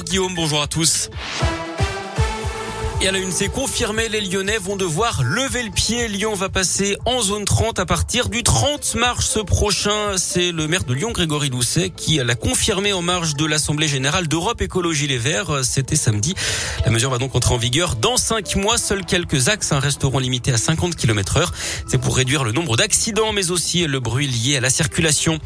Bonjour Guillaume, bonjour à tous. Et à la une, c'est confirmé, les Lyonnais vont devoir lever le pied. Lyon va passer en zone 30 à partir du 30 mars prochain. C'est le maire de Lyon, Grégory Doucet, qui l'a confirmé en marge de l'Assemblée Générale d'Europe Écologie Les Verts. C'était samedi. La mesure va donc entrer en vigueur dans cinq mois. Seuls quelques axes resteront limités à 50 km heure. C'est pour réduire le nombre d'accidents, mais aussi le bruit lié à la circulation.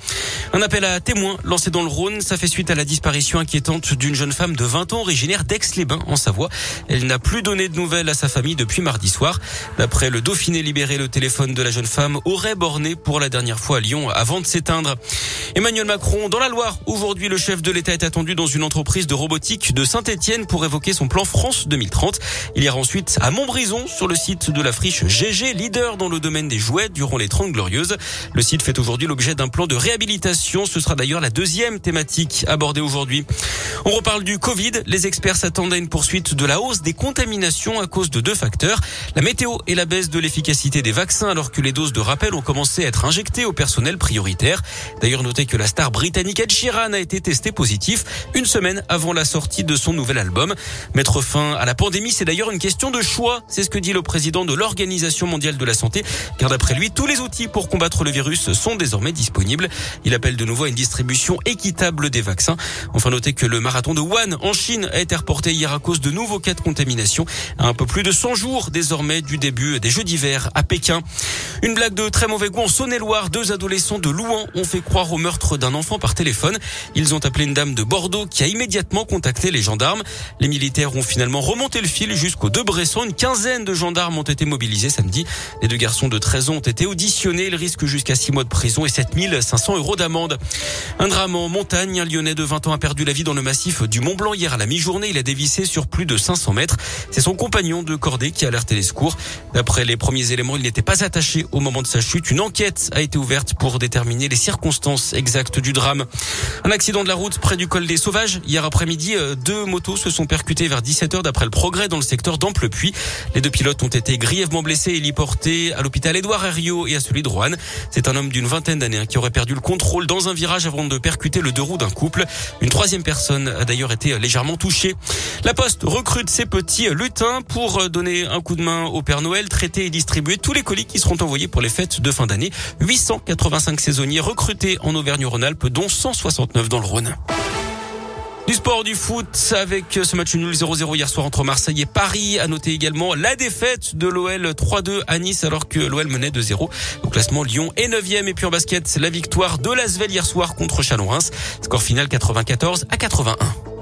Un appel à témoins lancé dans le Rhône. Ça fait suite à la disparition inquiétante d'une jeune femme de 20 ans originaire d'Aix-les-Bains en Savoie. Elle n'a plus donné de nouvelles à sa famille depuis mardi soir. D'après le Dauphiné libéré, le téléphone de la jeune femme aurait borné pour la dernière fois à Lyon avant de s'éteindre. Emmanuel Macron dans la Loire. Aujourd'hui, le chef de l'État est attendu dans une entreprise de robotique de Saint-Etienne pour évoquer son plan France 2030. Il ira ensuite à Montbrison sur le site de la friche GG, leader dans le domaine des jouets durant les 30 glorieuses. Le site fait aujourd'hui l'objet d'un plan de réhabilitation. Ce sera d'ailleurs la deuxième thématique abordée aujourd'hui. On reparle du Covid. Les experts s'attendent à une poursuite de la hausse des contaminations à cause de deux facteurs. La météo et la baisse de l'efficacité des vaccins alors que les doses de rappel ont commencé à être injectées au personnel prioritaire. D'ailleurs, notez que la star britannique Ed Sheeran a été testé positif une semaine avant la sortie de son nouvel album. Mettre fin à la pandémie, c'est d'ailleurs une question de choix. C'est ce que dit le président de l'Organisation mondiale de la santé. Car d'après lui, tous les outils pour combattre le virus sont désormais disponibles. Il appelle de nouveau à une distribution équitable des vaccins. Enfin, notez que le marathon de Wuhan en Chine a été reporté hier à cause de nouveaux cas de contamination. Un peu plus de 100 jours désormais du début des Jeux d'hiver à Pékin. Une blague de très mauvais goût en Saône-et-Loire. Deux adolescents de Louan ont fait croire au meurtre d'un enfant par téléphone. Ils ont appelé une dame de Bordeaux qui a immédiatement contacté les gendarmes. Les militaires ont finalement remonté le fil jusqu'au deux Bresson. Une quinzaine de gendarmes ont été mobilisés samedi. Les deux garçons de 13 ans ont été auditionnés. Ils risquent jusqu'à 6 mois de prison et 7500 euros d'amende. Un drame en montagne. Un Lyonnais de 20 ans a perdu la vie dans le massif du Mont Blanc hier à la mi-journée. Il a dévissé sur plus de 500 mètres. C'est son compagnon de cordée qui a alerté les secours. D'après les premiers éléments, il n'était pas attaché au moment de sa chute. Une enquête a été ouverte pour déterminer les circonstances exactes du drame. Un accident de la route près du col des Sauvages. Hier après-midi, euh, deux motos se sont percutées vers 17h d'après le progrès dans le secteur d'Amplepuis. Les deux pilotes ont été grièvement blessés et héliportés à l'hôpital Édouard Herriot et à celui de Rouen. C'est un homme d'une vingtaine d'années hein, qui aurait perdu le contrôle dans un virage avant de percuter le deux roues d'un couple. Une troisième personne a d'ailleurs été légèrement touché. La Poste recrute ses petits pour donner un coup de main au Père Noël, traiter et distribuer tous les colis qui seront envoyés pour les fêtes de fin d'année. 885 saisonniers recrutés en Auvergne-Rhône-Alpes, dont 169 dans le Rhône. Du sport, du foot, avec ce match nul 0-0 hier soir entre Marseille et Paris. À noter également la défaite de l'OL 3-2 à Nice alors que l'OL menait 2-0. Au classement, Lyon est 9e. Et puis en basket, la victoire de l'Asvel hier soir contre Chalon-Reims. Score final 94 à 81.